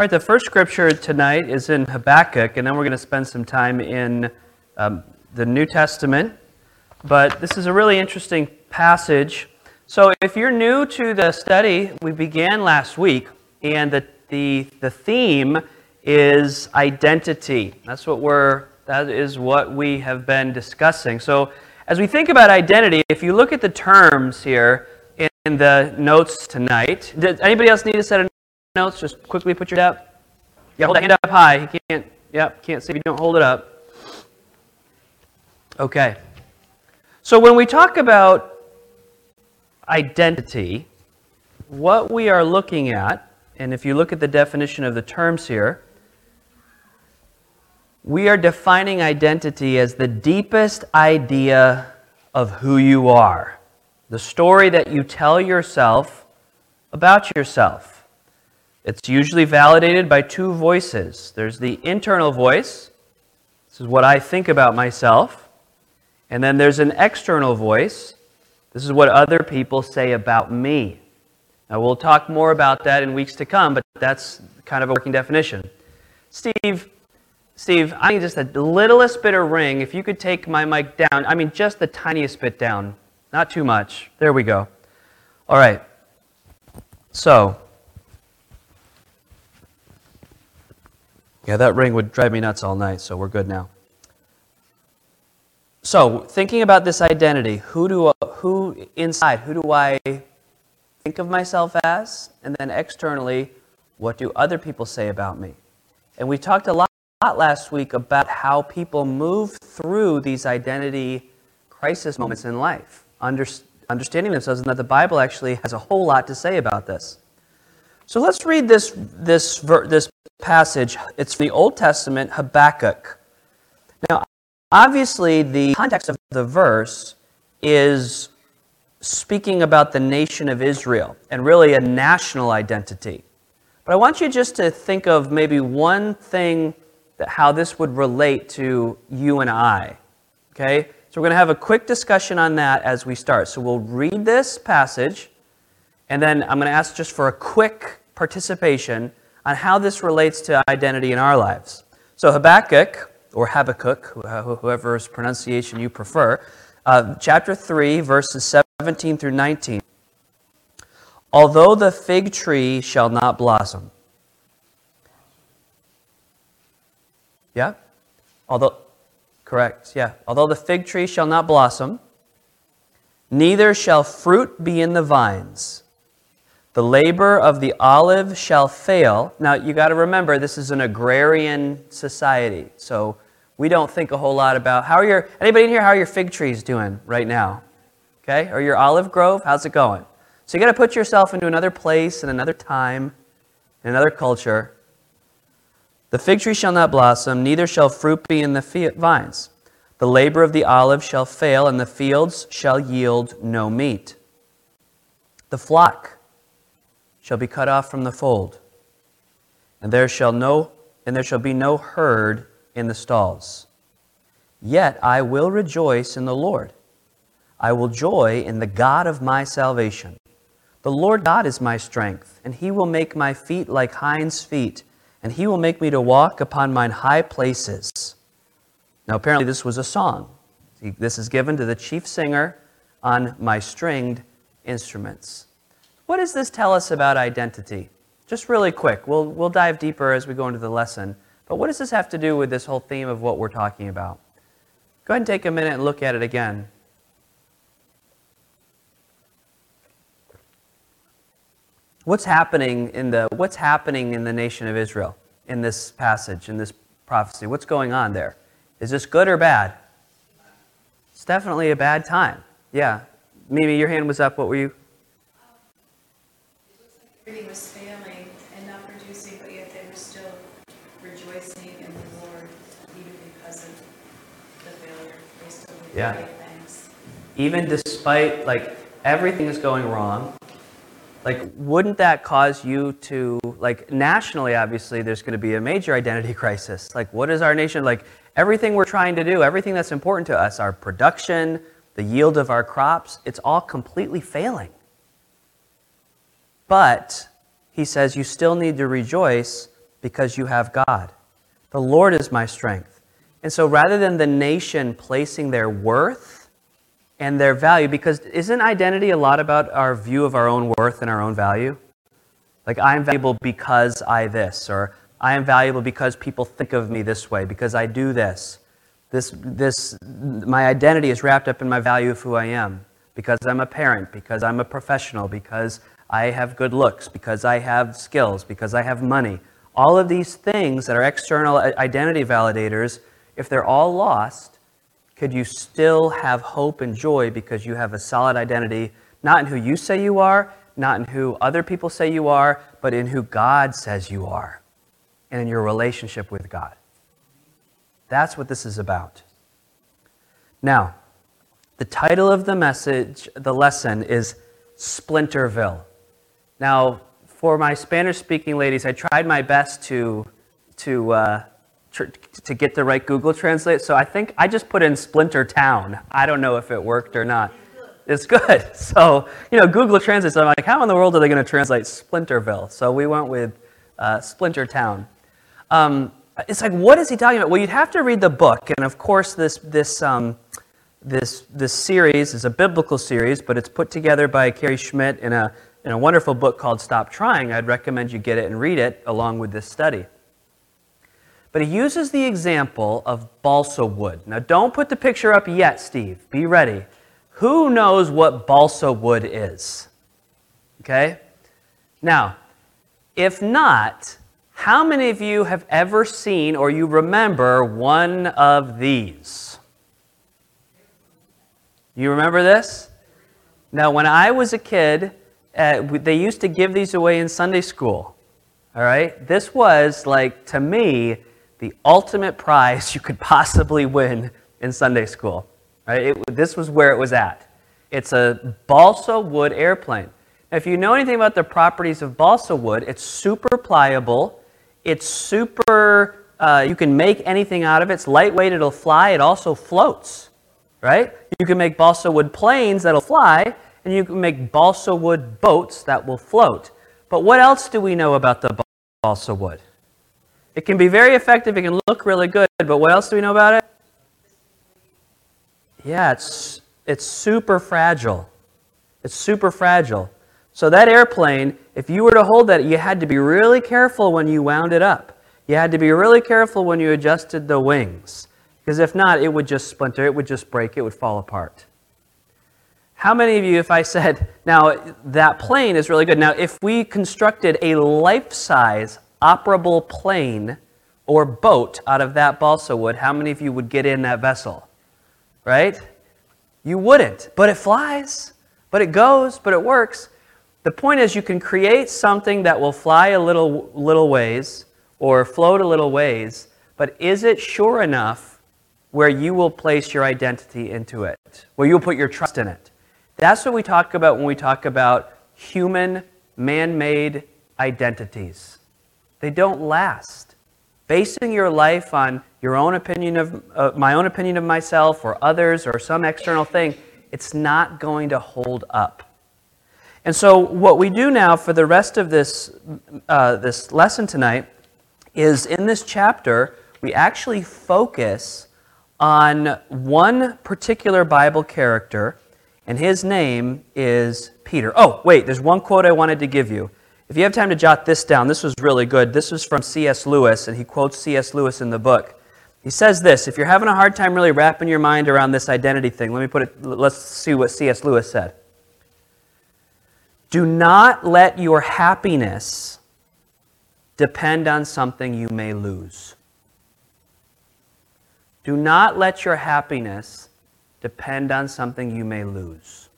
All right, the first scripture tonight is in Habakkuk, and then we're going to spend some time in um, the New Testament. But this is a really interesting passage. So, if you're new to the study, we began last week, and the, the, the theme is identity. That's what we're, that is what we have been discussing. So, as we think about identity, if you look at the terms here in the notes tonight, does anybody else need a set of notes? Just quickly put your hand up. Yeah, hold that hand up high. You can't, yep, can't see if you don't hold it up. Okay. So when we talk about identity, what we are looking at, and if you look at the definition of the terms here, we are defining identity as the deepest idea of who you are, the story that you tell yourself about yourself. It's usually validated by two voices there's the internal voice, this is what I think about myself, and then there's an external voice, this is what other people say about me. Now, we'll talk more about that in weeks to come, but that's kind of a working definition. Steve, Steve, I need just the littlest bit of ring. If you could take my mic down, I mean, just the tiniest bit down, not too much. There we go. All right. So, Yeah, that ring would drive me nuts all night, so we're good now. So, thinking about this identity, who do who inside, who do I think of myself as? And then externally, what do other people say about me? And we talked a lot, lot last week about how people move through these identity crisis moments in life, under, understanding themselves, and that the Bible actually has a whole lot to say about this. So let's read this, this, this passage. It's the Old Testament, Habakkuk. Now, obviously, the context of the verse is speaking about the nation of Israel and really a national identity. But I want you just to think of maybe one thing that how this would relate to you and I. Okay? So we're going to have a quick discussion on that as we start. So we'll read this passage, and then I'm going to ask just for a quick participation on how this relates to identity in our lives. So, Habakkuk, or Habakkuk, whoever's pronunciation you prefer, uh, chapter 3, verses 17 through 19. Although the fig tree shall not blossom. Yeah? Although, correct, yeah. Although the fig tree shall not blossom, neither shall fruit be in the vines the labor of the olive shall fail. Now, you got to remember, this is an agrarian society. So we don't think a whole lot about how are your, anybody in here, how are your fig trees doing right now? Okay? Or your olive grove? How's it going? So you got to put yourself into another place and another time, in another culture. The fig tree shall not blossom, neither shall fruit be in the vines. The labor of the olive shall fail, and the fields shall yield no meat. The flock shall be cut off from the fold, and there shall no and there shall be no herd in the stalls. Yet I will rejoice in the Lord. I will joy in the God of my salvation. The Lord God is my strength, and he will make my feet like hinds' feet, and he will make me to walk upon mine high places. Now, apparently, this was a song. This is given to the chief singer on my stringed instruments. What does this tell us about identity? Just really quick. We'll, we'll dive deeper as we go into the lesson. But what does this have to do with this whole theme of what we're talking about? Go ahead and take a minute and look at it again. What's happening in the what's happening in the nation of Israel in this passage, in this prophecy? What's going on there? Is this good or bad? It's definitely a bad time. Yeah. Mimi, your hand was up. What were you? Everything was failing and not producing, but yet they were still rejoicing in the Lord, even because of the failure. They still Yeah. things. even despite like everything is going wrong like wouldn't that cause you to like nationally obviously there's going to be a major identity crisis like what is our nation like everything we're trying to do everything that's important to us our production the yield of our crops it's all completely failing but he says you still need to rejoice because you have God. The Lord is my strength. And so rather than the nation placing their worth and their value, because isn't identity a lot about our view of our own worth and our own value? Like, I'm valuable because I this, or I am valuable because people think of me this way, because I do this. This, this, my identity is wrapped up in my value of who I am, because I'm a parent, because I'm a professional, because I have good looks, because I have skills, because I have money. All of these things that are external identity validators, if they're all lost, could you still have hope and joy because you have a solid identity, not in who you say you are, not in who other people say you are, but in who God says you are and in your relationship with God. That's what this is about. Now, the title of the message, the lesson is Splinterville. Now, for my Spanish speaking ladies, I tried my best to, to, uh, tr- to get the right Google Translate. So I think I just put in Splinter Town. I don't know if it worked or not. It's good. So, you know, Google Translate, so I'm like, how in the world are they going to translate Splinterville? So we went with uh, Splinter Town. Um, it's like, what is he talking about? Well, you'd have to read the book. And of course, this, this, um, this, this series is a biblical series, but it's put together by Cary Schmidt in a in a wonderful book called Stop Trying. I'd recommend you get it and read it along with this study. But he uses the example of balsa wood. Now, don't put the picture up yet, Steve. Be ready. Who knows what balsa wood is? Okay? Now, if not, how many of you have ever seen or you remember one of these? You remember this? Now, when I was a kid, uh, they used to give these away in Sunday school. All right? This was, like, to me, the ultimate prize you could possibly win in Sunday school. Right? It, this was where it was at. It's a balsa wood airplane. Now, if you know anything about the properties of balsa wood, it's super pliable. It's super, uh, you can make anything out of it. It's lightweight, it'll fly. It also floats, right? You can make balsa wood planes that'll fly, and you can make balsa wood boats that will float. But what else do we know about the balsa wood? It can be very effective, it can look really good, but what else do we know about it? Yeah, it's, it's super fragile. It's super fragile. So that airplane, if you were to hold that, you had to be really careful when you wound it up. You had to be really careful when you adjusted the wings. Because if not, it would just splinter, it would just break, it would fall apart. How many of you, if I said, now that plane is really good. Now, if we constructed a life size operable plane or boat out of that balsa wood, how many of you would get in that vessel? Right? You wouldn't. But it flies, but it goes, but it works. The point is, you can create something that will fly a little, little ways or float a little ways, but is it sure enough where you will place your identity into it, where you'll put your trust in it? That's what we talk about when we talk about human, man made identities. They don't last. Basing your life on your own opinion of uh, my own opinion of myself or others or some external thing, it's not going to hold up. And so, what we do now for the rest of this, uh, this lesson tonight is in this chapter, we actually focus on one particular Bible character and his name is Peter. Oh, wait, there's one quote I wanted to give you. If you have time to jot this down, this was really good. This was from C.S. Lewis, and he quotes C.S. Lewis in the book. He says this If you're having a hard time really wrapping your mind around this identity thing, let me put it, let's see what C.S. Lewis said. Do not let your happiness depend on something you may lose. Do not let your happiness depend on something you may lose.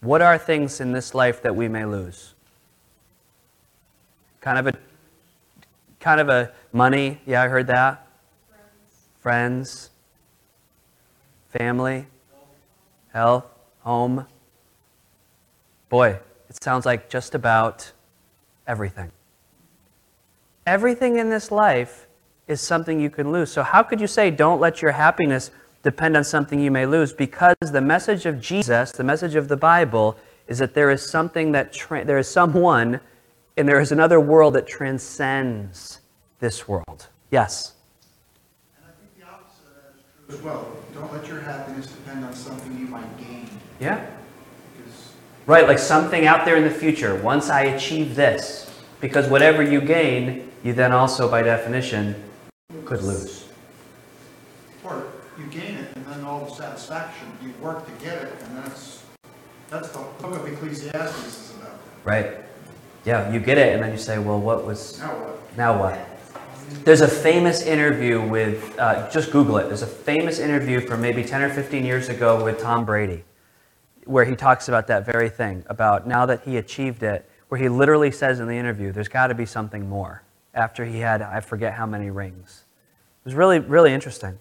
What are things in this life that we may lose? Kind of a kind of a money, yeah, I heard that. Friends, Friends family, health, home. Boy, it sounds like just about everything. Everything in this life is something you can lose. So, how could you say, don't let your happiness depend on something you may lose because the message of Jesus, the message of the Bible, is that there is something that tra- there is someone And there is another world that transcends this world. Yes? And I think the opposite of that is true as well. Don't let your happiness depend on something you might gain. Yeah. Because Right, like something out there in the future. Once I achieve this, because whatever you gain, you then also, by definition, could lose. or you gain then all the satisfaction, you work to get it, and that's, that's the book of Ecclesiastes is about. Right? Yeah, you get it, and then you say, well, what was. Now what? Now what? There's a famous interview with, uh, just Google it. There's a famous interview from maybe 10 or 15 years ago with Tom Brady, where he talks about that very thing, about now that he achieved it, where he literally says in the interview, there's got to be something more after he had, I forget how many rings. It was really, really interesting.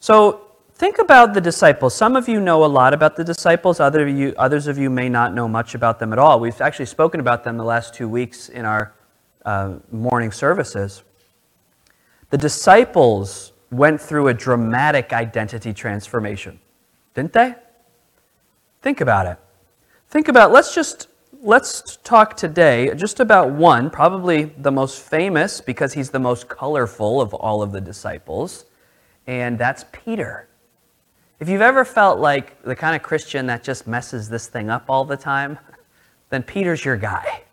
So think about the disciples. Some of you know a lot about the disciples, Other of you, others of you may not know much about them at all. We've actually spoken about them the last two weeks in our uh, morning services. The disciples went through a dramatic identity transformation, didn't they? Think about it. Think about, let's just, let's talk today just about one, probably the most famous because he's the most colorful of all of the disciples, and that's Peter. If you've ever felt like the kind of Christian that just messes this thing up all the time, then Peter's your guy,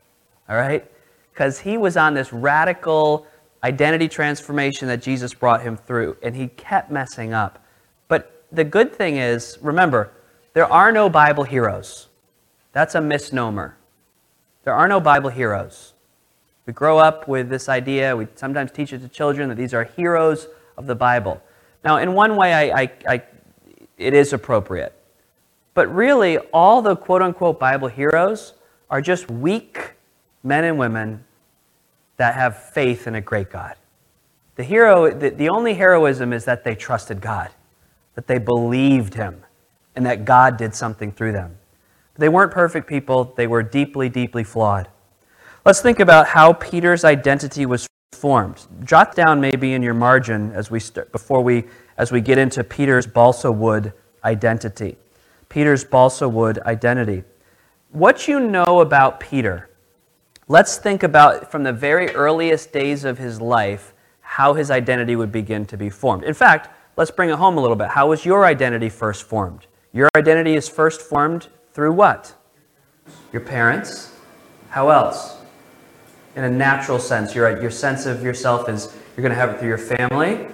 all right? Because he was on this radical identity transformation that Jesus brought him through, and he kept messing up. But the good thing is, remember, there are no Bible heroes. That's a misnomer. There are no Bible heroes. We grow up with this idea, we sometimes teach it to children that these are heroes of the Bible. Now, in one way, I, I, I, it is appropriate. But really, all the quote unquote Bible heroes are just weak men and women that have faith in a great God. The hero, the, the only heroism is that they trusted God, that they believed Him, and that God did something through them. They weren't perfect people, they were deeply, deeply flawed. Let's think about how Peter's identity was formed. Jot down maybe in your margin as we start, before we as we get into Peter's balsa wood identity. Peter's balsa wood identity. What you know about Peter. Let's think about from the very earliest days of his life how his identity would begin to be formed. In fact, let's bring it home a little bit. How was your identity first formed? Your identity is first formed through what? Your parents. How else? In a natural sense, your, your sense of yourself is you're going to have it through your family.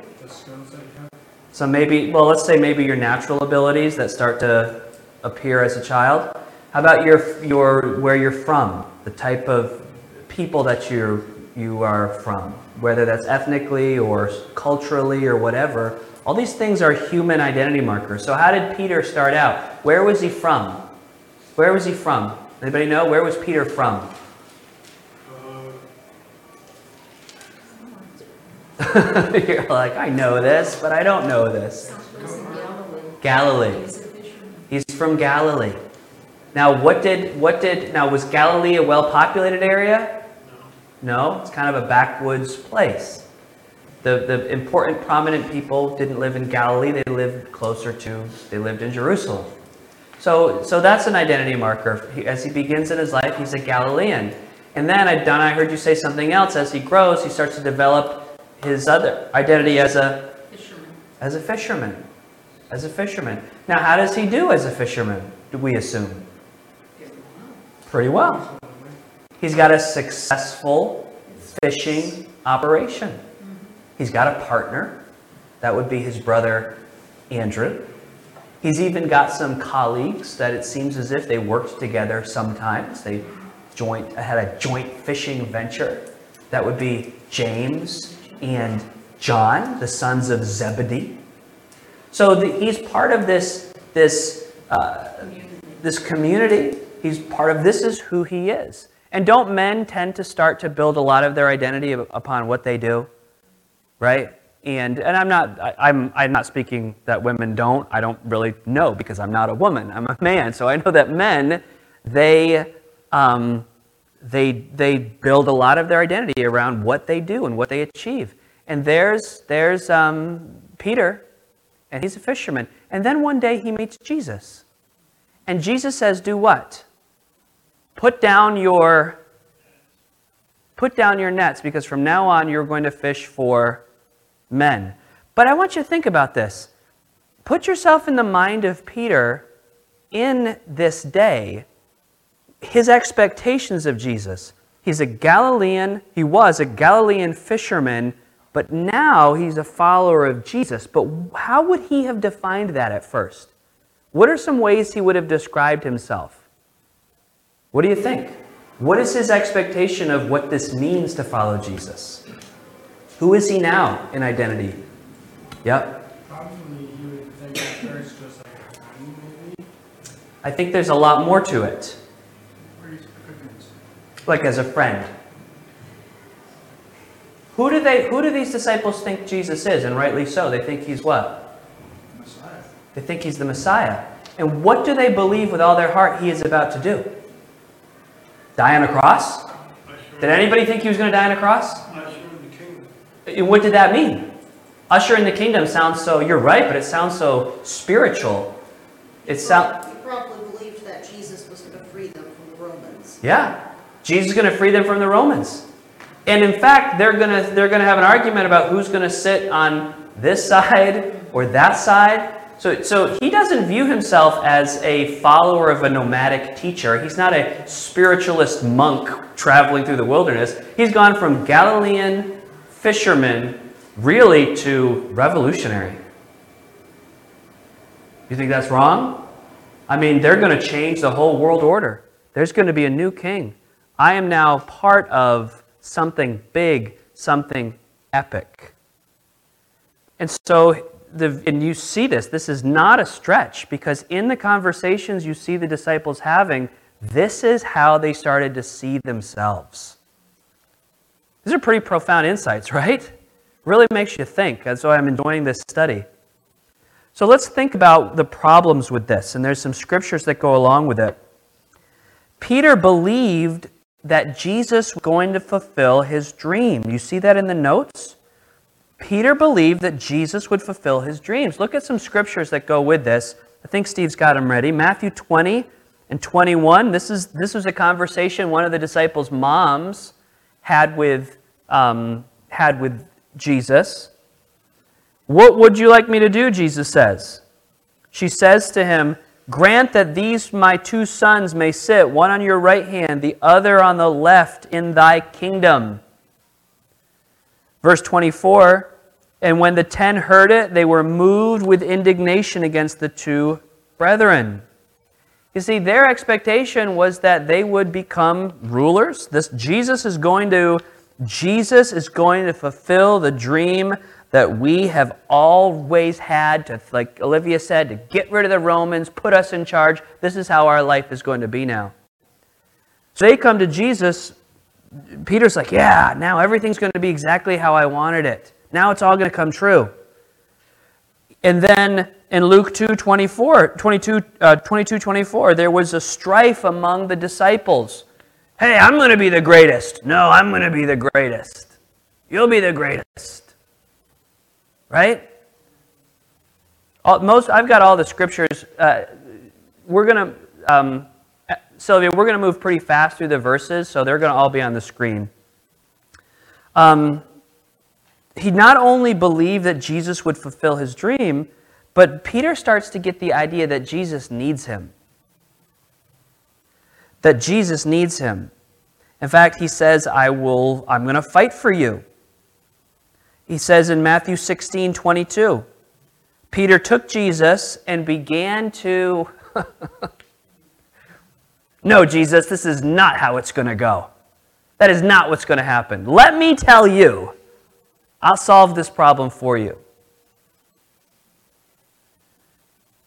So maybe, well, let's say maybe your natural abilities that start to appear as a child. How about your, your where you're from, the type of people that you you are from, whether that's ethnically or culturally or whatever. All these things are human identity markers. So how did Peter start out? Where was he from? Where was he from? Anybody know? Where was Peter from? You're like, I know this, but I don't know this. Galilee. He's from Galilee. Now, what did what did now was Galilee a well-populated area? No, it's kind of a backwoods place. The the important prominent people didn't live in Galilee, they lived closer to they lived in Jerusalem. So so that's an identity marker. He, as he begins in his life, he's a Galilean. And then I Don, I heard you say something else. As he grows, he starts to develop his other identity as a Fisherman. as a fisherman. As a fisherman. Now, how does he do as a fisherman? Do we assume? Pretty well. He's got a successful fishing operation. He's got a partner. That would be his brother Andrew. He's even got some colleagues that it seems as if they worked together sometimes. They joint had a joint fishing venture. That would be James and John, the sons of Zebedee. So the, he's part of this this uh, this community. He's part of this is who he is. And don't men tend to start to build a lot of their identity upon what they do, right? And and I'm not I, I'm I'm not speaking that women don't. I don't really know because I'm not a woman. I'm a man. So I know that men they um, they they build a lot of their identity around what they do and what they achieve. And there's there's um, Peter and he's a fisherman. And then one day he meets Jesus. And Jesus says, Do what? Put down your Put down your nets because from now on you're going to fish for men. But I want you to think about this. Put yourself in the mind of Peter in this day, his expectations of Jesus. He's a Galilean, he was a Galilean fisherman, but now he's a follower of Jesus. But how would he have defined that at first? What are some ways he would have described himself? What do you think? What is his expectation of what this means to follow Jesus? Who is he now in identity? Yep. Probably you would think at first just like a maybe. I think there's a lot more to it. Like as a friend. Who do they who do these disciples think Jesus is? And rightly so. They think he's what? Messiah. They think he's the Messiah. And what do they believe with all their heart he is about to do? Die on a cross? Did anybody think he was going to die on a cross? Usher in the kingdom. And What did that mean? Usher in the kingdom sounds so, you're right, but it sounds so spiritual. It sounds, He probably believed that Jesus was going to free them from the Romans. yeah. Jesus is going to free them from the Romans. And in fact, they're going to they're going to have an argument about who's going to sit on this side or that side. So, so he doesn't view himself as a follower of a nomadic teacher. He's not a spiritualist monk traveling through the wilderness. He's gone from Galilean fisherman really to revolutionary. You think that's wrong? I mean, they're going to change the whole world order. There's going to be a new king. I am now part of something big, something epic. And so, the, and you see this, this is not a stretch because in the conversations you see the disciples having, this is how they started to see themselves. These are pretty profound insights, right? Really makes you think. That's why I'm enjoying this study. So let's think about the problems with this, and there's some scriptures that go along with it. Peter believed that Jesus was going to fulfill his dream. You see that in the notes? Peter believed that Jesus would fulfill his dreams. Look at some scriptures that go with this. I think Steve's got them ready. Matthew 20 and 21. This, is, this was a conversation one of the disciples' moms had with, um, had with Jesus. What would you like me to do? Jesus says. She says to him, Grant that these my two sons may sit, one on your right hand, the other on the left, in thy kingdom. Verse 24 And when the ten heard it, they were moved with indignation against the two brethren. You see, their expectation was that they would become rulers. This Jesus is going to Jesus is going to fulfill the dream that we have always had to like Olivia said to get rid of the Romans, put us in charge. This is how our life is going to be now. So they come to Jesus Peter's like, "Yeah, now everything's going to be exactly how I wanted it. Now it's all going to come true." And then in Luke 2 24, 22, uh, 22 24, there was a strife among the disciples. Hey, I'm going to be the greatest. No, I'm going to be the greatest. You'll be the greatest. Right? All, most, I've got all the scriptures. Uh, we're to, um, Sylvia, we're to move pretty fast through the verses, so they're to all be on the screen. Um, he not only believed that Jesus would fulfill his dream, but Peter starts to get the idea that Jesus needs him. That Jesus needs him. In fact, he says, I will, I'm going to fight for you. He says in Matthew 16, 22, Peter took Jesus and began to. no, Jesus, this is not how it's going to go. That is not what's going to happen. Let me tell you, I'll solve this problem for you.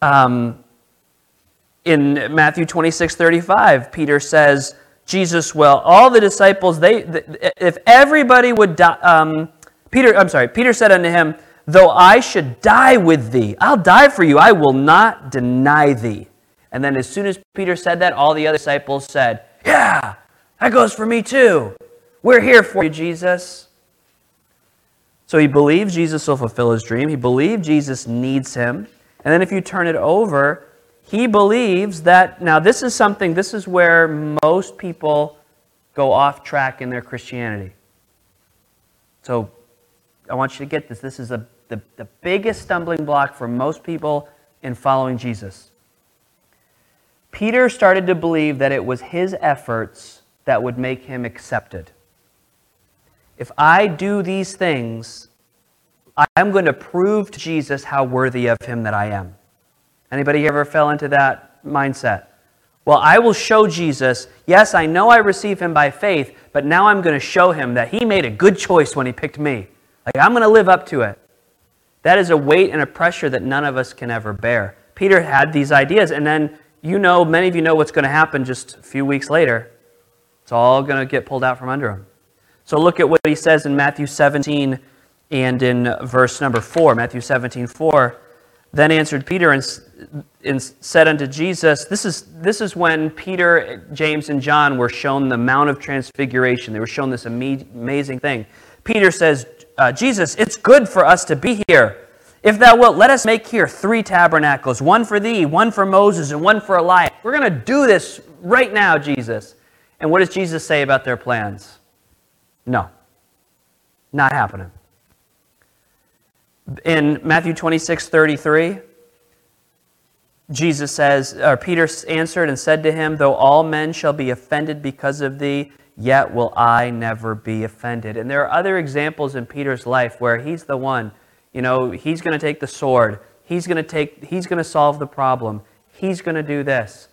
Um, in Matthew 26, 35, Peter says, Jesus will, all the disciples, they, if everybody would die, um, Peter, I'm sorry, Peter said unto him, Though I should die with thee, I'll die for you, I will not deny thee. And then as soon as Peter said that, all the other disciples said, Yeah, that goes for me too. We're here for you, Jesus. So he believes Jesus will fulfill his dream. He believes Jesus needs him. And then if you turn it over, he believes that, now this is something, this is where most people go off track in their Christianity. So I want you to get this. This is a, the, the biggest stumbling block for most people in following Jesus. Peter started to believe that it was his efforts that would make him accepted. If I do these things, I'm going to prove to Jesus how worthy of him that I am. Anybody ever fell into that mindset? Well, I will show Jesus, yes, I know I receive him by faith, but now I'm going to show him that he made a good choice when he picked me. Like, I'm going to live up to it. That is a weight and a pressure that none of us can ever bear. Peter had these ideas, and then you know, many of you know what's going to happen just a few weeks later. It's all going to get pulled out from under him. So look at what he says in Matthew 17 and in verse number 4. Matthew 17, 4. Then answered Peter and, and said unto Jesus, this is, this is when Peter, James, and John were shown the Mount of Transfiguration. They were shown this amazing thing. Peter says, uh, Jesus, it's good for us to be here. If thou wilt, let us make here three tabernacles one for thee, one for Moses, and one for Elias. We're going to do this right now, Jesus. And what does Jesus say about their plans? No, not happening. In Matthew 26 33, Jesus says, or Peter answered and said to him, Though all men shall be offended because of thee, yet will I never be offended. And there are other examples in Peter's life where he's the one, you know, he's going to take the sword, he's going to take, he's going to solve the problem, he's going to do this.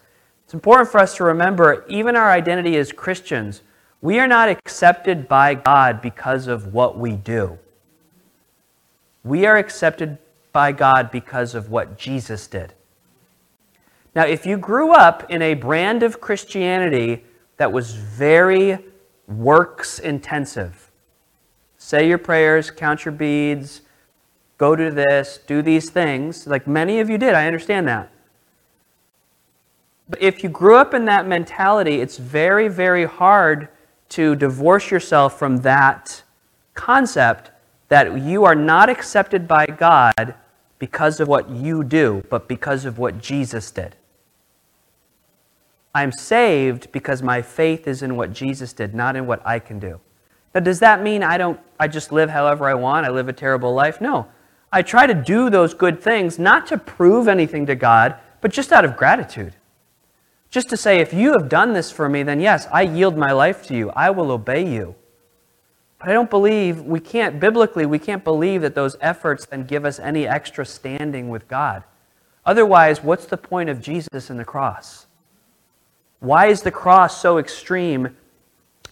It's important for us to remember, even our identity as Christians, we are not accepted by God because of what we do. We are accepted by God because of what Jesus did. Now, if you grew up in a brand of Christianity that was very works intensive, say your prayers, count your beads, go to this, do these things, like many of you did, I understand that. But if you grew up in that mentality, it's very, very hard to divorce yourself from that concept that you are not accepted by God because of what you do, but because of what Jesus did. I'm saved because my faith is in what Jesus did, not in what I can do. Now, does that mean I don't I just live however I want? I live a terrible life? No. I try to do those good things not to prove anything to God, but just out of gratitude. Just to say, if you have done this for me, then yes, I yield my life to you. I will obey you. But I don't believe, we can't, biblically, we can't believe that those efforts then give us any extra standing with God. Otherwise, what's the point of Jesus and the cross? Why is the cross so extreme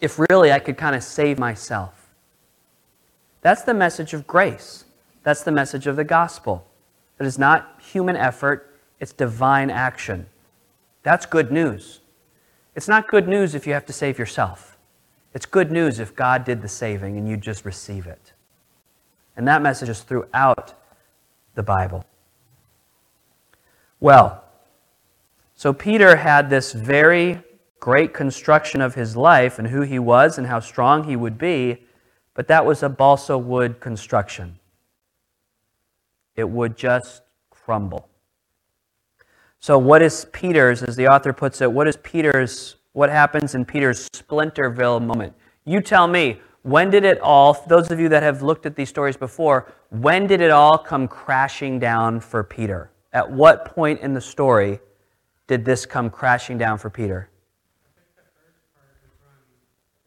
if really I could kind of save myself? That's the message of grace. That's the message of the gospel. It is not human effort, it's divine action. That's good news. It's not good news if you have to save yourself. It's good news if God did the saving and you just receive it. And that message is throughout the Bible. Well, so Peter had this very great construction of his life and who he was and how strong he would be, but that was a balsa wood construction. It would just crumble. So, what is Peter's, as the author puts it, what is Peter's, what happens in Peter's Splinterville moment? You tell me, when did it all, those of you that have looked at these stories before, when did it all come crashing down for Peter? At what point in the story did this come crashing down for Peter?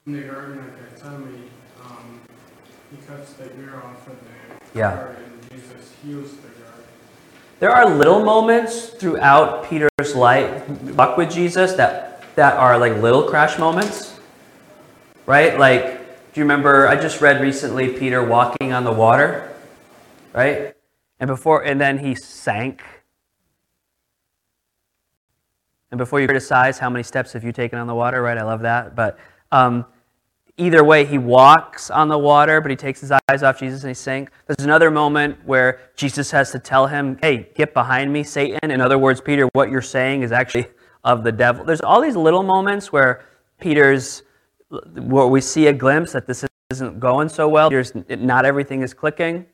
In the garden Gethsemane, um, he cuts the ear off of the Yeah. guard and Jesus heals the guard. There are little moments throughout Peter's life, walk with Jesus, that, that are like little crash moments, right? Like, do you remember? I just read recently Peter walking on the water, right? And before, and then he sank. And before you criticize, how many steps have you taken on the water, right? I love that. But um, either way, he walks on the water, but he takes his eyes off Jesus and he sinks. There's another moment where Jesus has to tell him, hey, get behind me, Satan. In other words, Peter, what you're saying is actually of the devil. There's all these little moments where Peter's, where we see a glimpse that this isn't going so well. Peter's, not everything is clicking.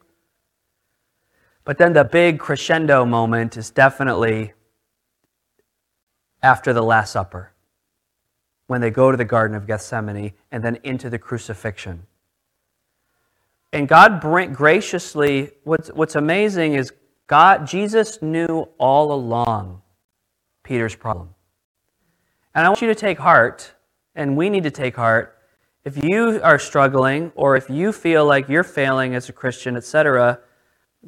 But then the big crescendo moment is definitely after the Last Supper when they go to the Garden of Gethsemane and then into the crucifixion. And God graciously, what's, what's amazing is God, Jesus knew all along Peter's problem. And I want you to take heart, and we need to take heart. If you are struggling, or if you feel like you're failing as a Christian, etc.,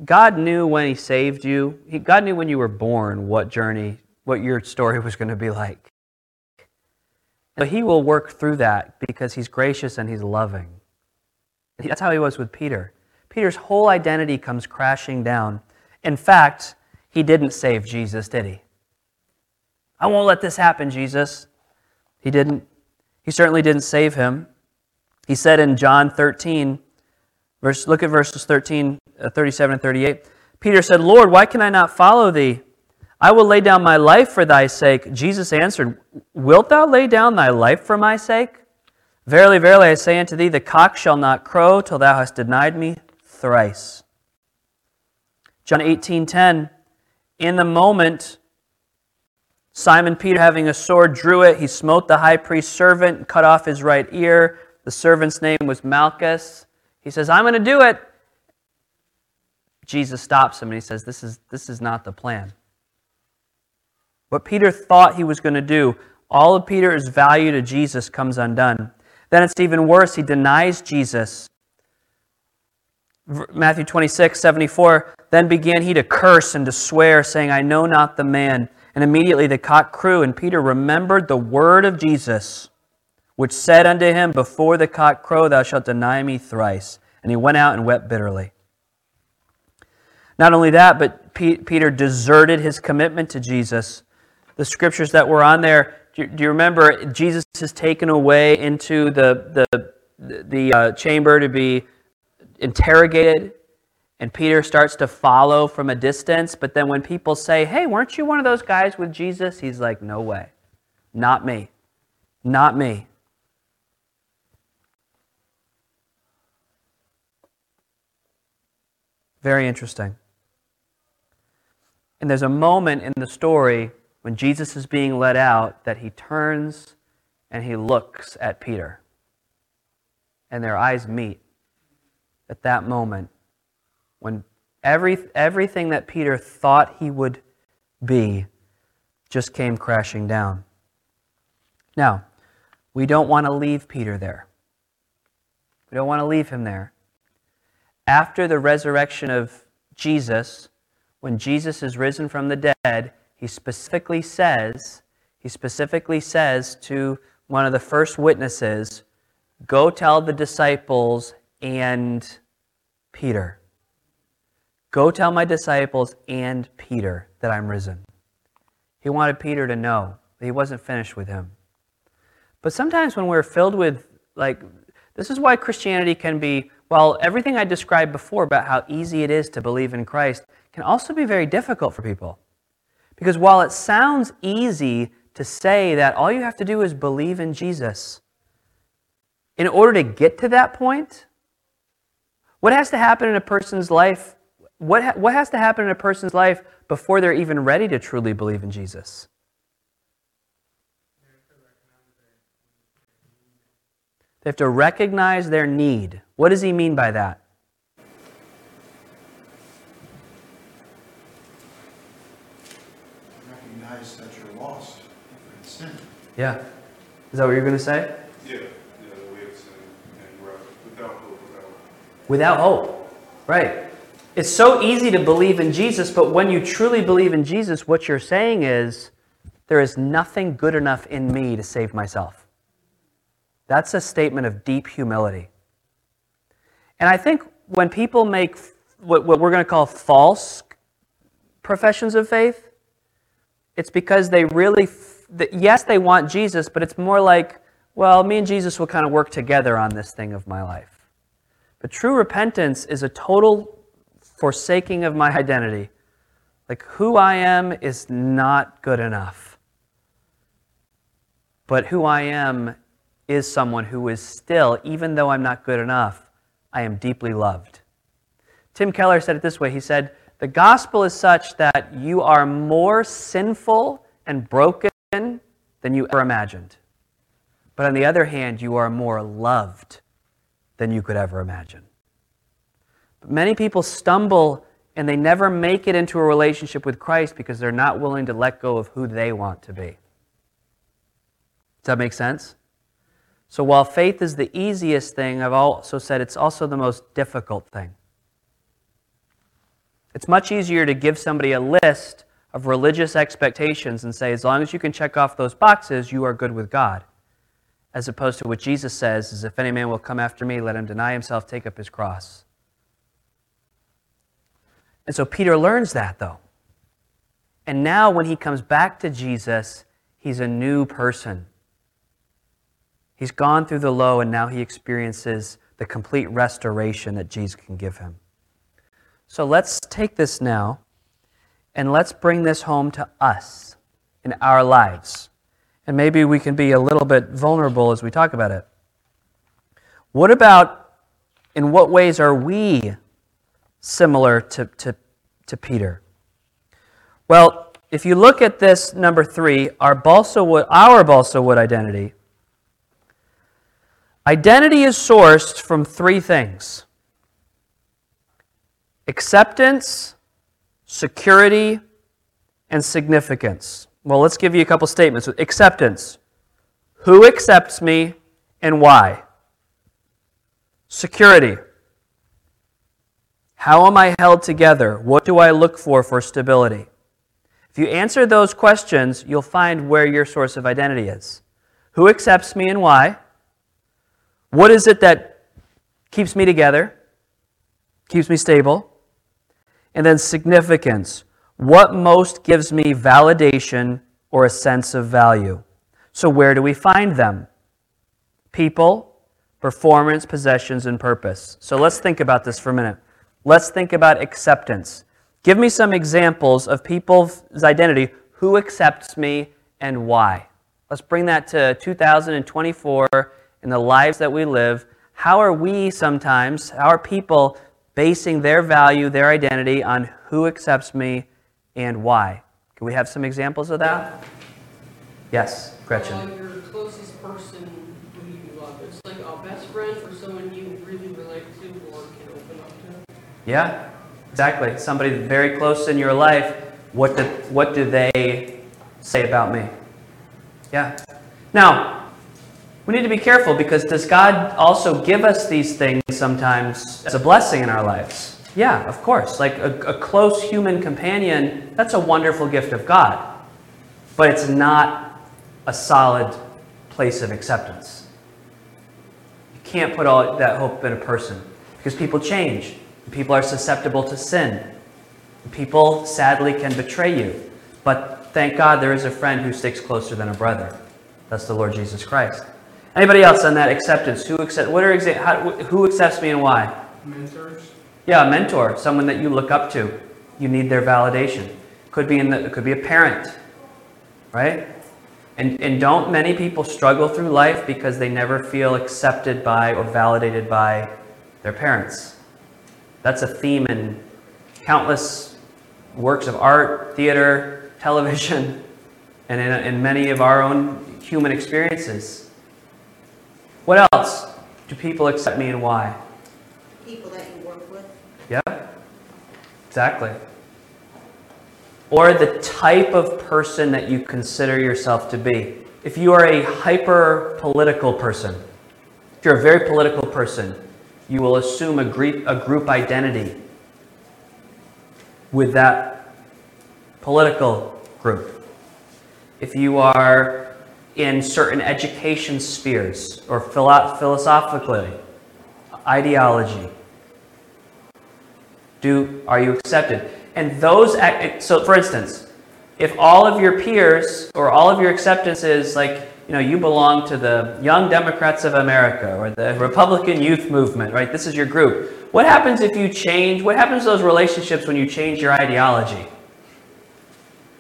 God knew when He saved you. He, God knew when you were born what journey, what your story was going to be like. But He will work through that because He's gracious and He's loving. That's how He was with Peter. Peter's whole identity comes crashing down. In fact, he didn't save Jesus, did he? I won't let this happen, Jesus. He didn't. He certainly didn't save him. He said in John 13, verse, look at verses 13, uh, 37 and 38. Peter said, Lord, why can I not follow thee? I will lay down my life for thy sake. Jesus answered, Wilt thou lay down thy life for my sake? Verily, verily, I say unto thee, the cock shall not crow till thou hast denied me thrice. John 18:10 In the moment Simon Peter having a sword drew it, he smote the high priest's servant and cut off his right ear. The servant's name was Malchus. He says, "I'm going to do it." Jesus stops him and he says, "This is this is not the plan." What Peter thought he was going to do, all of Peter's value to Jesus comes undone. Then it's even worse. He denies Jesus. Matthew 26, 74. Then began he to curse and to swear, saying, I know not the man. And immediately the cock crew, and Peter remembered the word of Jesus, which said unto him, Before the cock crow, thou shalt deny me thrice. And he went out and wept bitterly. Not only that, but Peter deserted his commitment to Jesus the scriptures that were on there. Do, you remember Jesus is taken away into the, the, the uh, chamber to be interrogated? And Peter starts to follow from a distance. But then when people say, Hey, weren't you one of those guys with Jesus? He's like, No way. Not me. Not me. Very interesting. And there's a moment in the story when Jesus is being led out that he turns and he looks at Peter. And their eyes meet at that moment when every, everything that Peter thought he would be just came crashing down. Now, we don't want to leave Peter there. We don't want to leave him there. After the resurrection of Jesus, when Jesus is risen from the dead, he specifically says, he specifically says to one of the first witnesses, Go tell the disciples and Peter. Go tell my disciples and Peter that I'm risen. He wanted Peter to know that he wasn't finished with him. But sometimes when we're filled with, like, this is why Christianity can be, well, everything I described before about how easy it is to believe in Christ can also be very difficult for people. Because while it sounds easy to say that all you have to do is believe in Jesus, in order to get to that point, what has to happen in a person's life? What, ha- what has to happen in a person's life before they're even ready to truly believe in Jesus? They have to recognize their need. What does he mean by that? Yeah. Is that what you're going to say? Yeah, yeah, the way sin and without hope, without Without hope. Right. It's so easy to believe in Jesus, but when you truly believe in Jesus, what you're saying is, there is nothing good enough in me to save myself. That's a statement of deep humility. And I think when people make what, what we're going to call false professions of faith, it's because they really yes, they want Jesus, but it's more like, well, me and Jesus will kind of work together on this thing of my life. But true repentance is a total forsaking of my identity. Like, who I am is not good enough. But who I am is someone who is still, even though I'm not good enough, I am deeply loved. Tim Keller said it this way He said, The gospel is such that you are more sinful and broken than you ever imagined. But on the other hand, you are more loved than you could ever imagine. But Many people stumble and they never make it into a relationship with Christ because they're not willing to let go of who they want to be. Does that make sense? So while faith is the easiest thing, I've also said it's also the most difficult thing. It's much easier to give somebody a list of religious expectations and say, as long as you can check off those boxes, you are good with God. As opposed to what Jesus says is, if any man will come after me, let him deny himself, take up his cross. And so Peter learns that, though. And now, when he comes back to Jesus, he's a new person. He's gone through the low, and now he experiences the complete restoration that Jesus can give him. So let's take this now and let's bring this home to us in our lives. And maybe we can be a little bit vulnerable as we talk about it. What about, in what ways are we similar to, to, to Peter? Well, if you look at this number three, our balsa wood, our balsa wood identity, identity is sourced from three things acceptance, security, and significance. Well, let's give you a couple statements. Acceptance. Who accepts me and why? Security. How am I held together? What do I look for for stability? If you answer those questions, you'll find where your source of identity is. Who accepts me and why? What is it that keeps me together, keeps me stable? And then significance. What most gives me validation or a sense of value? So, where do we find them? People, performance, possessions, and purpose. So, let's think about this for a minute. Let's think about acceptance. Give me some examples of people's identity. Who accepts me and why? Let's bring that to 2024 in the lives that we live. How are we sometimes, how are people basing their value, their identity on who accepts me and why? Can we have some examples of that? Yes, Gretchen. Uh, your closest person who you love. It's like a best friend or someone you really relate to or can open up to. Yeah, exactly. Somebody very close in your life. What do, what do they say about me? Yeah. Now, we need to be careful because does God also give us these things sometimes as a blessing in our lives? Yeah, of course. Like a, a close human companion, that's a wonderful gift of God. But it's not a solid place of acceptance. You can't put all that hope in a person because people change. People are susceptible to sin. People sadly can betray you. But thank God there is a friend who sticks closer than a brother. That's the Lord Jesus Christ. Anybody else on that acceptance? Who accept? What are exa- how, who accepts me and why? Mentors. Yeah, a mentor, someone that you look up to. You need their validation. Could be in the, it could be a parent, right? And, and don't many people struggle through life because they never feel accepted by or validated by their parents? That's a theme in countless works of art, theater, television, and in, in many of our own human experiences. What else do people accept me and why? People that you work with. Yeah, exactly. Or the type of person that you consider yourself to be. If you are a hyper political person, if you're a very political person, you will assume a group, a group identity with that political group. If you are in certain education spheres or philo- philosophically, ideology, do are you accepted? And those so for instance, if all of your peers or all of your acceptance is like you know you belong to the Young Democrats of America or the Republican Youth Movement, right? This is your group. What happens if you change? What happens to those relationships when you change your ideology?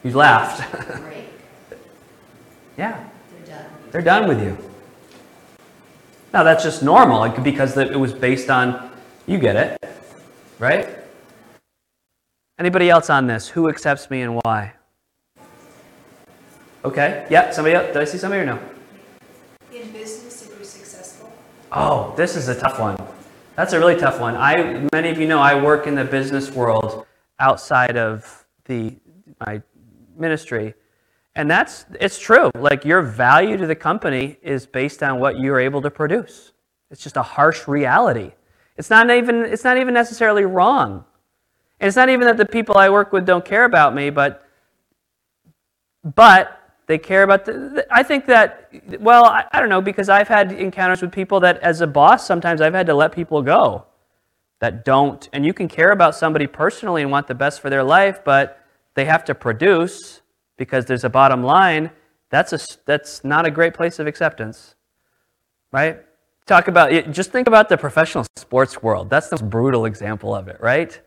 You laughed. Yeah, They're done. with you. Now that's just normal because it was based on you get it, right? Anybody else on this? Who accepts me and why? Okay. Yeah. Somebody else? Did I see somebody or no? In business, if you're successful, Oh, this is a tough one. That's a really tough one. I many of you know I work in the business world outside of the my ministry. And that's it's true. Like your value to the company is based on what you're able to produce. It's just a harsh reality. It's not even it's not even necessarily wrong. And it's not even that the people I work with don't care about me, but but they care about the, I think that, well, I, I, don't know, because I've had encounters with people that, as a boss, sometimes I've had to let people go that don't. And you can care about somebody personally and want the best for their life, but they have to produce because there's a bottom line. That's, a, that's not a great place of acceptance, right? Talk about, just think about the professional sports world. That's the most brutal example of it, right?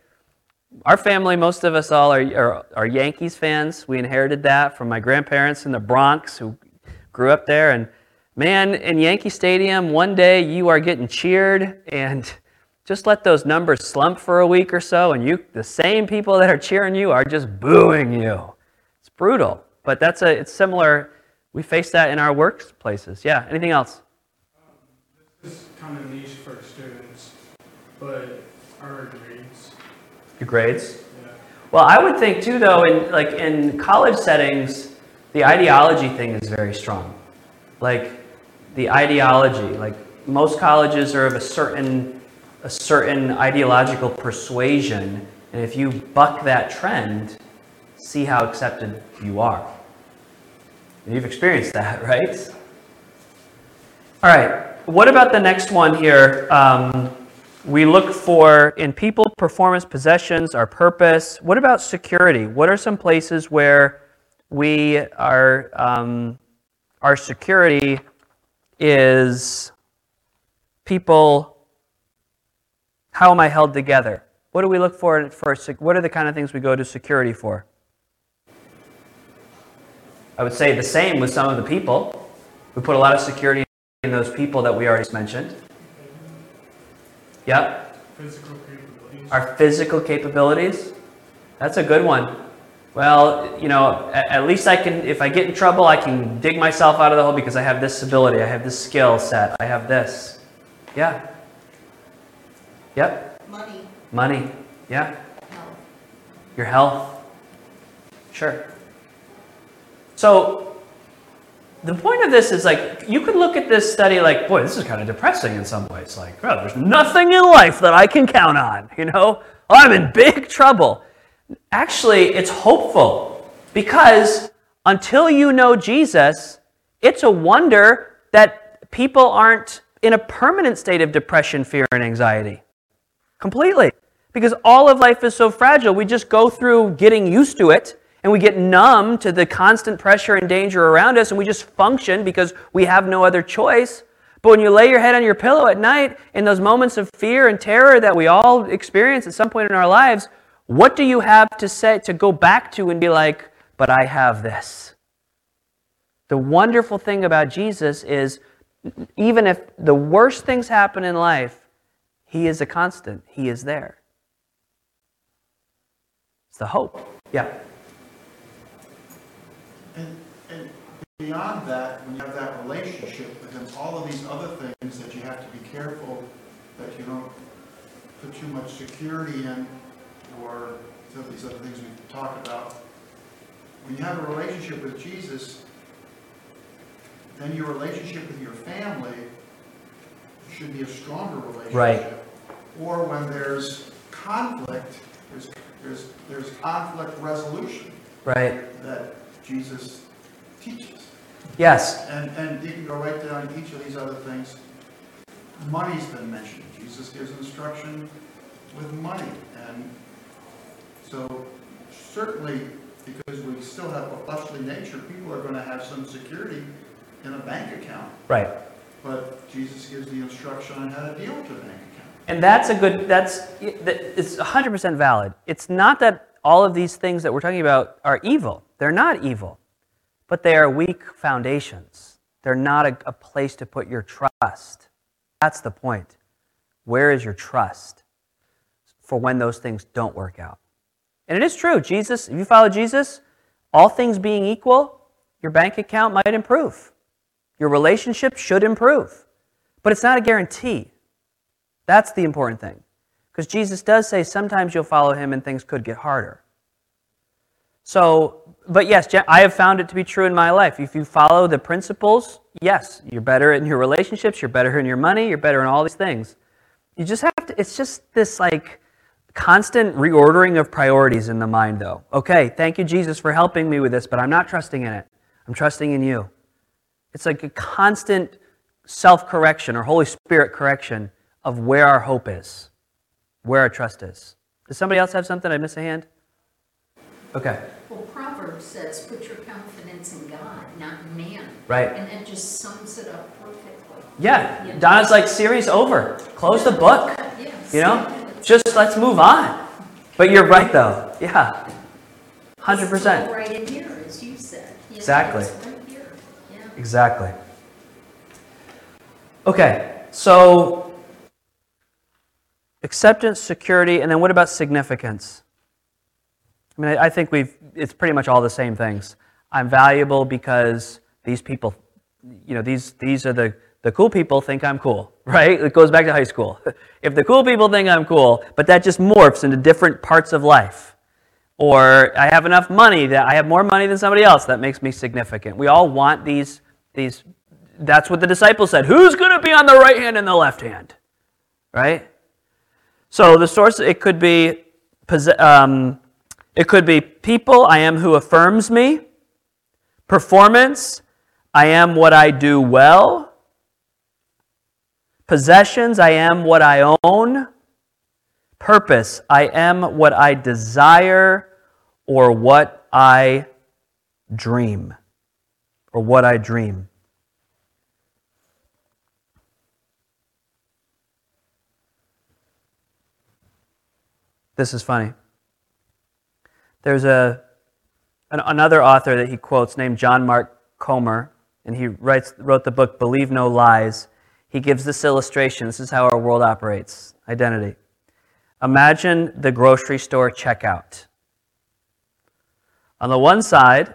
our family, most of us all are, are, are, Yankees fans. We inherited that from my grandparents in the Bronx who grew up there. And man, in Yankee Stadium, one day you are getting cheered, and just let those numbers slump for a week or so, and you, the same people that are cheering you are just booing you. Brutal, but that's a, it's similar. We face that in our workplaces. Yeah, anything else? Um, this is kind of niche for students, but our grades your grades? Well, I would think too, though, in like in college settings, the ideology thing is very strong. Like the ideology, like most colleges are of a certain a certain ideological persuasion, and if you buck that trend, see how accepted you are. And you've experienced that, right? All right. What about the next one here? Um, we look for in people, performance, possessions, our purpose. What about security? What are some places where we are, um, our security is people, how am I held together? What do we look for for, what are the kind of things we go to security for? I would say the same with some of the people. We put a lot of security in those people that we already mentioned. Yep. Physical capabilities. Our physical capabilities. That's a good one. Well, you know, at, at, least I can, if I get in trouble, I can dig myself out of the hole because I have this ability, I have this skill set, I have this. Yeah. Yep. Money. Money. Yeah. Health. Your health. Sure. So, the point of this is like you could look at this study like boy this is kind of depressing in some ways. Like oh, there's nothing in life that i can count on you know? I'm in big trouble. Actually it's hopeful because until you know jesus it's a wonder that people aren't in a permanent state of depression fear and anxiety. Completely. Because all of life is so fragile we just go through getting used to it and we get numb to the constant pressure and danger around us and we just function because we have no other choice. But when you lay your head on your pillow at night in those moments of fear and terror that we all experience at some point in our lives, what do you have to say to go back to and be like, but I have this? The wonderful thing about Jesus is even if the worst things happen in life, He is a constant, He is there. It's the hope. Yeah. And, and beyond that, when you have that relationship, but then all of these other things that you have to be careful that you don't put too much security in, or some of these other things we've talked about. When you have a relationship with Jesus, then your relationship with your family should be a stronger relationship. Right. Or when there's conflict, there's, there's, there's conflict resolution. Right. That Jesus teaches. Yes. And, and you can go right down each of these other things. Money's been mentioned. Jesus gives instruction with money. And so certainly, because we still have a fleshly nature, people are going to have some security in a bank account. Right. But Jesus gives the instruction on how to deal with the bank account. And that's a good, that's, it's 100% valid. It's not that all of these things that we're talking about are evil. They're not evil, but they are weak foundations. They're not a, a place to put your trust. That's the point. Where is your trust for when those things don't work out? And it is true. Jesus, if you follow Jesus, all things being equal, your bank account might improve. Your relationship should improve. But it's not a guarantee. That's the important thing. Because Jesus does say sometimes you'll follow him and things could get harder. So, but yes, I have found it to be true in my life. If you follow the principles, yes, you're better in your relationships, you're better in your money, you're better in all these things. You just have to, it's just this like constant reordering of priorities in the mind, though. Okay, thank you, Jesus, for helping me with this, but I'm not trusting in it. I'm trusting in you. It's like a constant self correction or Holy Spirit correction of where our hope is, where our trust is. Does somebody else have something? I miss a hand? Okay. Well, Proverbs says, put your confidence in God, not in man. Right. And that just sums it up perfectly. Yeah, Donna's like, series over. Close the book. Yes. You know? Just let's move on. But you're right, though. Yeah. 100%. It's all right in here, as you said. You know, Exactly. it's right here. Yeah. Exactly. Okay, so acceptance, security, and then what about significance? I mean, I I think we've, it's pretty much all the same things. I'm valuable because these people, you know, these, these are the, the cool people think I'm cool, right? It goes back to high school. If the cool people think I'm cool, but that just morphs into different parts of life. Or I have enough money that I have more money than somebody else, that makes me significant. We all want these, these that's what the disciples said. Who's going to be on the right hand and the left hand? Right? So the source, it could be, um, it could be people, I am who affirms me. Performance, I am what I do well. Possessions, I am what I own. Purpose, I am what I desire or what I dream. Or what I dream. This is funny. There's a, an, another author that he quotes named John Mark Comer, and he writes, wrote the book Believe No Lies. He gives this illustration. This is how our world operates identity. Imagine the grocery store checkout. On the one side,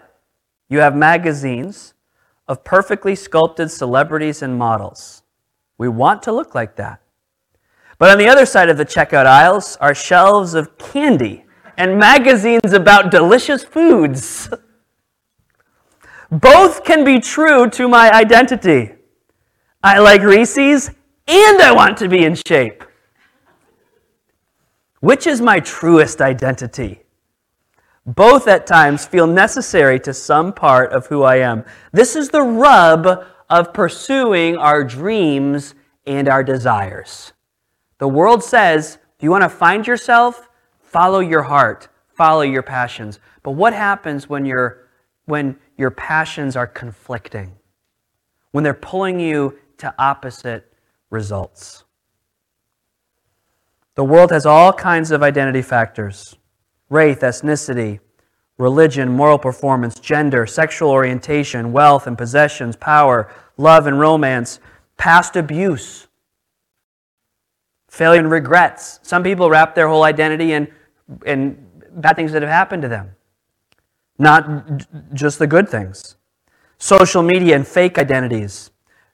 you have magazines of perfectly sculpted celebrities and models. We want to look like that. But on the other side of the checkout aisles are shelves of candy and magazines about delicious foods. Both can be true to my identity. I like Reese's and I want to be in shape. Which is my truest identity? Both at times feel necessary to some part of who I am. This is the rub of pursuing our dreams and our desires. The world says, if you want to find yourself, follow your heart, follow your passions. But what happens when, you when your passions are conflicting? When they're pulling you to opposite results? The world has all kinds of identity factors race, ethnicity, religion, moral performance, gender, sexual orientation, wealth and possessions, power, love and romance, past abuse, failure and regrets. Some people wrap their whole identity in, in bad things that have happened to them, not just the good things. Social media and fake identities,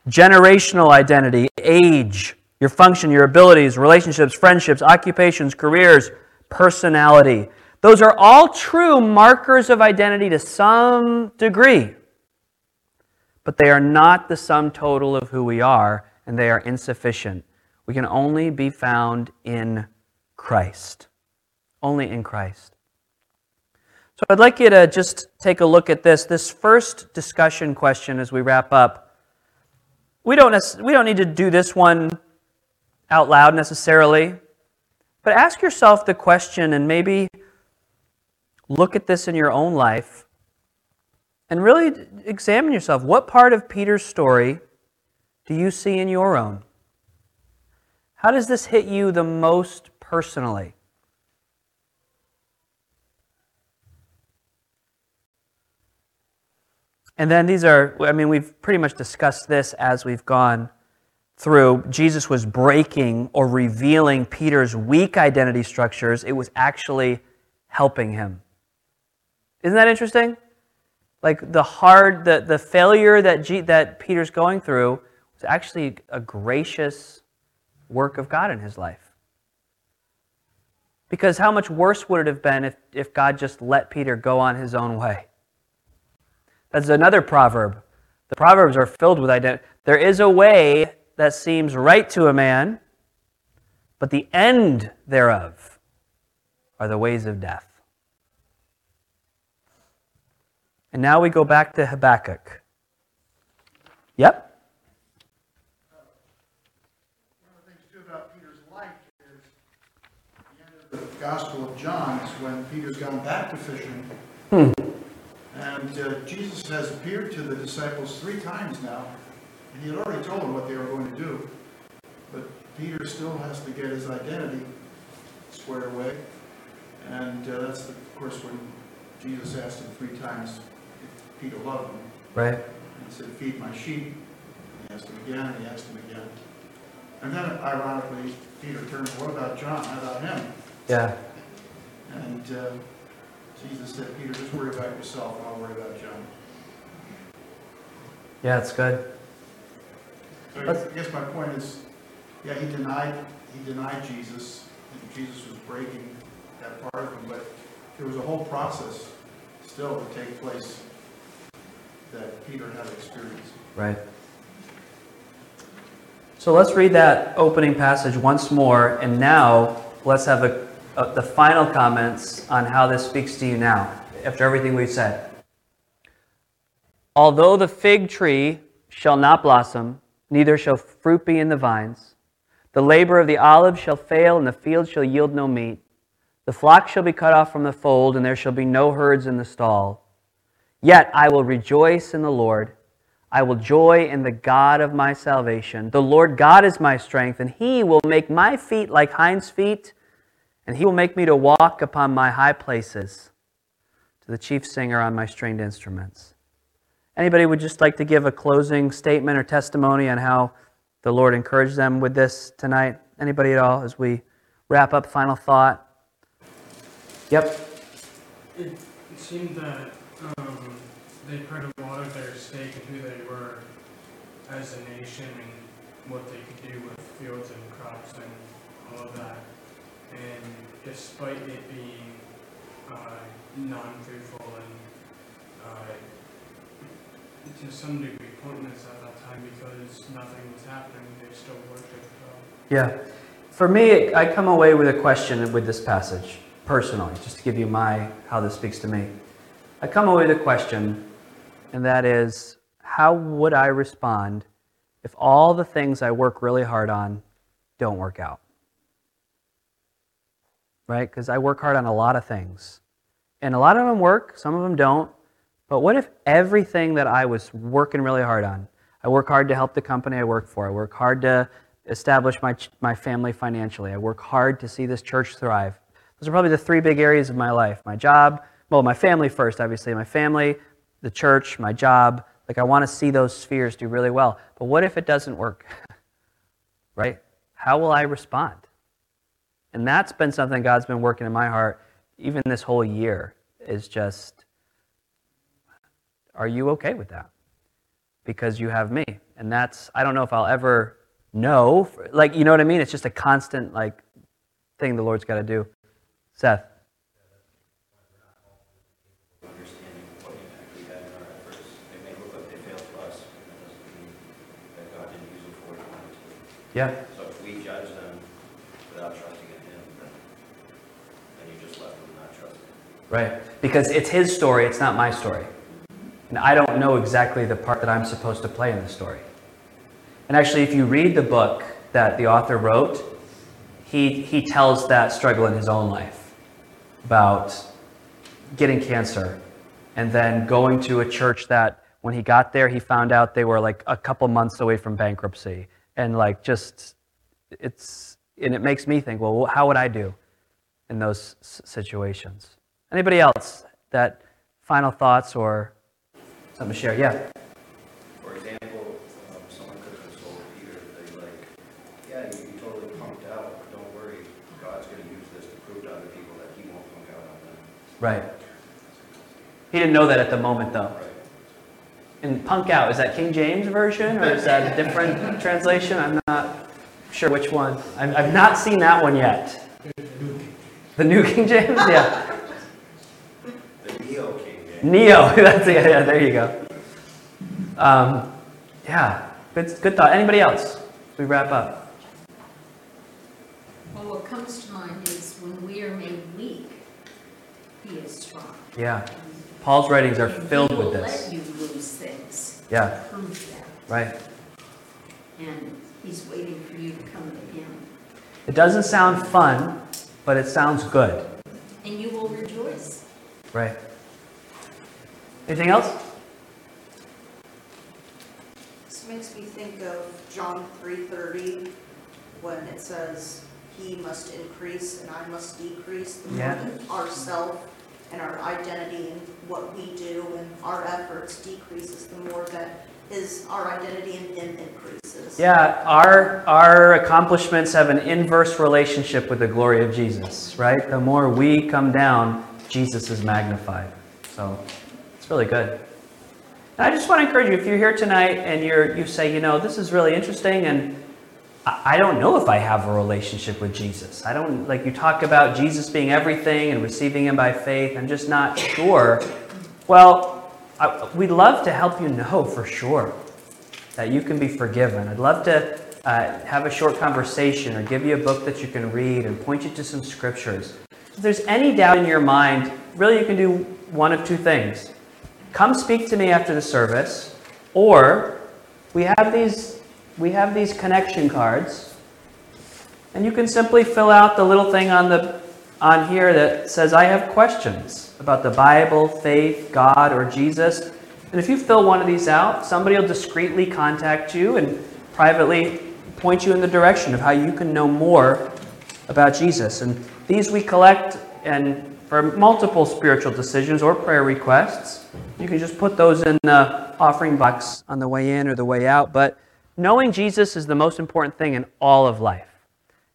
generational identity, age, your function, your abilities, relationships, friendships, occupations, careers, personality. Those are all true markers of identity to some degree, but they are not the sum total of who we are, and they are insufficient. We can only be found in Christ. Only in Christ. So I'd like you to just take a look at this. This first discussion question as we wrap up. We don't, we don't need to do this one out loud necessarily, but ask yourself the question and maybe look at this in your own life and really examine yourself. What part of Peter's story do you see in your own? How does this hit you the most personally? And then these are, I mean, we've pretty much discussed this as we've gone through. Jesus was breaking or revealing Peter's weak identity structures, it was actually helping him. Isn't that interesting? Like the hard, the, the failure that, G, that Peter's going through was actually a gracious work of God in his life. Because how much worse would it have been if, if God just let Peter go on his own way? That's another proverb. The proverbs are filled with identity. There is a way that seems right to a man, but the end thereof are the ways of death. And now we go back to Habakkuk. Yep. One of the things too about Peter's life is the end of the Gospel of John is when Peter's gone back to fishing. Hmm. And uh, Jesus has appeared to the disciples three times now, and he had already told them what they were going to do. But Peter still has to get his identity squared away. And uh, that's, the- of course, when Jesus asked him three times if Peter loved him. Right? And he said, feed my sheep. He asked him again, and he asked him again. And then ironically, Peter turns, what about John? How about him? Yeah. And uh, Jesus said, Peter, just worry about yourself, and I'll worry about John. Yeah, it's good. So I guess my point is, yeah, he denied, he denied Jesus, and Jesus was breaking that part of him, but there was a whole process still to take place that Peter had experienced. Right. So let's read that opening passage once more, and now let's have a, a, the final comments on how this speaks to you now, after everything we've said. Although the fig tree shall not blossom, neither shall fruit be in the vines, the labor of the olive shall fail, and the field shall yield no meat. The flock shall be cut off from the fold, and there shall be no herds in the stall. Yet I will rejoice in the Lord. I will joy in the God of my salvation. The Lord God is my strength, and he will make my feet like hinds' feet, and he will make me to walk upon my high places. To the chief singer on my stringed instruments. Anybody would just like to give a closing statement or testimony on how the Lord encouraged them with this tonight? Anybody at all as we wrap up final thought? Yep. It, seemed that um, they put a lot of their stake in who they were as a nation and what they could do with fields and crops and all of that. And despite it being uh, non-fruitful and uh, to some degree pointless at that time because nothing was happening, they still worshiped God. Yeah. For me, I come away with a question with this passage, personally, just to give you my how this speaks to me. I come away with a question, and that is how would I respond if all the things I work really hard on don't work out? Right? Because I work hard on a lot of things. And a lot of them work, some of them don't. But what if everything that I was working really hard on, I work hard to help the company I work for, I work hard to establish my, my family financially, I work hard to see this church thrive. Those are probably the three big areas of my life my job, well, my family first, obviously, my family, the church, my job. Like, I want to see those spheres do really well. But what if it doesn't work? right? How will I respond? And that's been something God's been working in my heart even this whole year is just are you okay with that? Because you have me. And that's I don't know if I'll ever know. Like you know what I mean? It's just a constant like thing the Lord's got to do. Seth. understanding Right. Because it's his story, it's not my story. And I don't know exactly the part that I'm supposed to play in the story. And actually, if you read the book that the author wrote, he, he tells that struggle in his own life about getting cancer and then going to a church that when he got there, he found out they were like a couple months away from bankruptcy. And like just, it's, and it makes me think, well, how would I do in those situations? Anybody else that final thoughts or something to share? Yeah. For example, um, someone could have consoled Peter, they like, yeah, you, you totally punked out, but don't worry, God's gonna use this to prove to other people that he won't punk out on them. Right. He didn't know that at the moment, though. Right. And punk out, is that King James Version or is that a different translation? I'm not Sure, which one? I've not seen that one yet. The New King James? Yeah. Neo King James. Neo. That's yeah, yeah, there you go. Um, yeah, good, good thought. Anybody else? We wrap up. Well, what comes to mind is when we are made weak, he is strong. Yeah. Paul's writings are And filled he with will this. let you lose things. Yeah. Right. And he's waiting for you to come to him. It doesn't sound fun, but it sounds good. And you will rejoice. Right. Anything else? This makes me think of John 3:30, when it says, "He must increase and I must decrease." The more Yeah. that ourself and our identity and what we do and our efforts decreases, the more that his, our identity in him increases. Yeah, our our accomplishments have an inverse relationship with the glory of Jesus, right? The more we come down, Jesus is magnified. So really good. And I just want to encourage you, if you're here tonight and you're you say, you know, this is really interesting and I I don't know if I have a relationship with Jesus. I don't like you talk about Jesus being everything and receiving him by faith. I'm just not sure. Well, I, we'd love to help you know for sure that you can be forgiven. I'd love to uh, have a short conversation or give you a book that you can read and point you to some scriptures. If there's any doubt in your mind, really you can do one of two things. Come speak to me after the service, or we have these we have these connection cards, and you can simply fill out the little thing on the on here that says I have questions about the Bible, faith, God, or Jesus. And if you fill one of these out, somebody will discreetly contact you and privately point you in the direction of how you can know more about Jesus. And these we collect and for multiple spiritual decisions or prayer requests. You can just put those in the offering box on the way in or the way out. But knowing Jesus is the most important thing in all of life.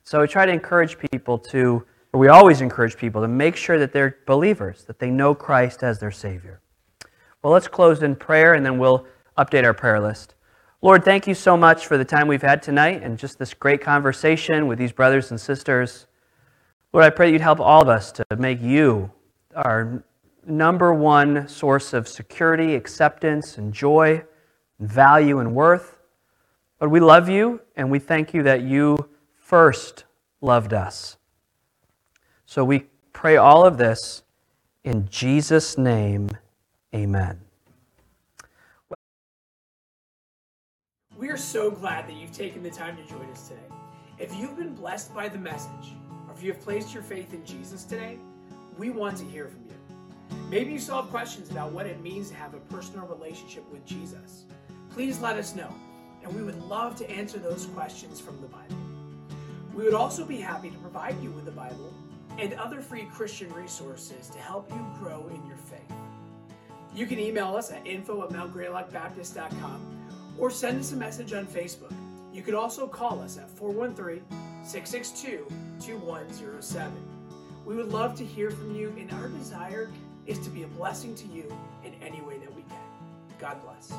So we try to encourage people to, or we always encourage people to make sure that they're believers, that they know Christ as their Savior. Well, let's close in prayer and then we'll update our prayer list. Lord, thank you so much for the time we've had tonight and just this great conversation with these brothers and sisters. Lord, I pray that you'd help all of us to make you our number one source of security, acceptance, and joy, and value and worth. Lord, we love you and we thank you that you first loved us. So we pray all of this in Jesus' name. Amen. We are so glad that you've taken the time to join us today. If you've been blessed by the message, or if you have placed your faith in Jesus today, we want to hear from you. Maybe you still have questions about what it means to have a personal relationship with Jesus. Please let us know, and we would love to answer those questions from the Bible. We would also be happy to provide you with the Bible and other free Christian resources to help you grow in your faith. You can email us at info at mountgreylockbaptist.com or send us a message on Facebook. You could also call us at 413 662 2107. We would love to hear from you, and our desire is to be a blessing to you in any way that we can. God bless.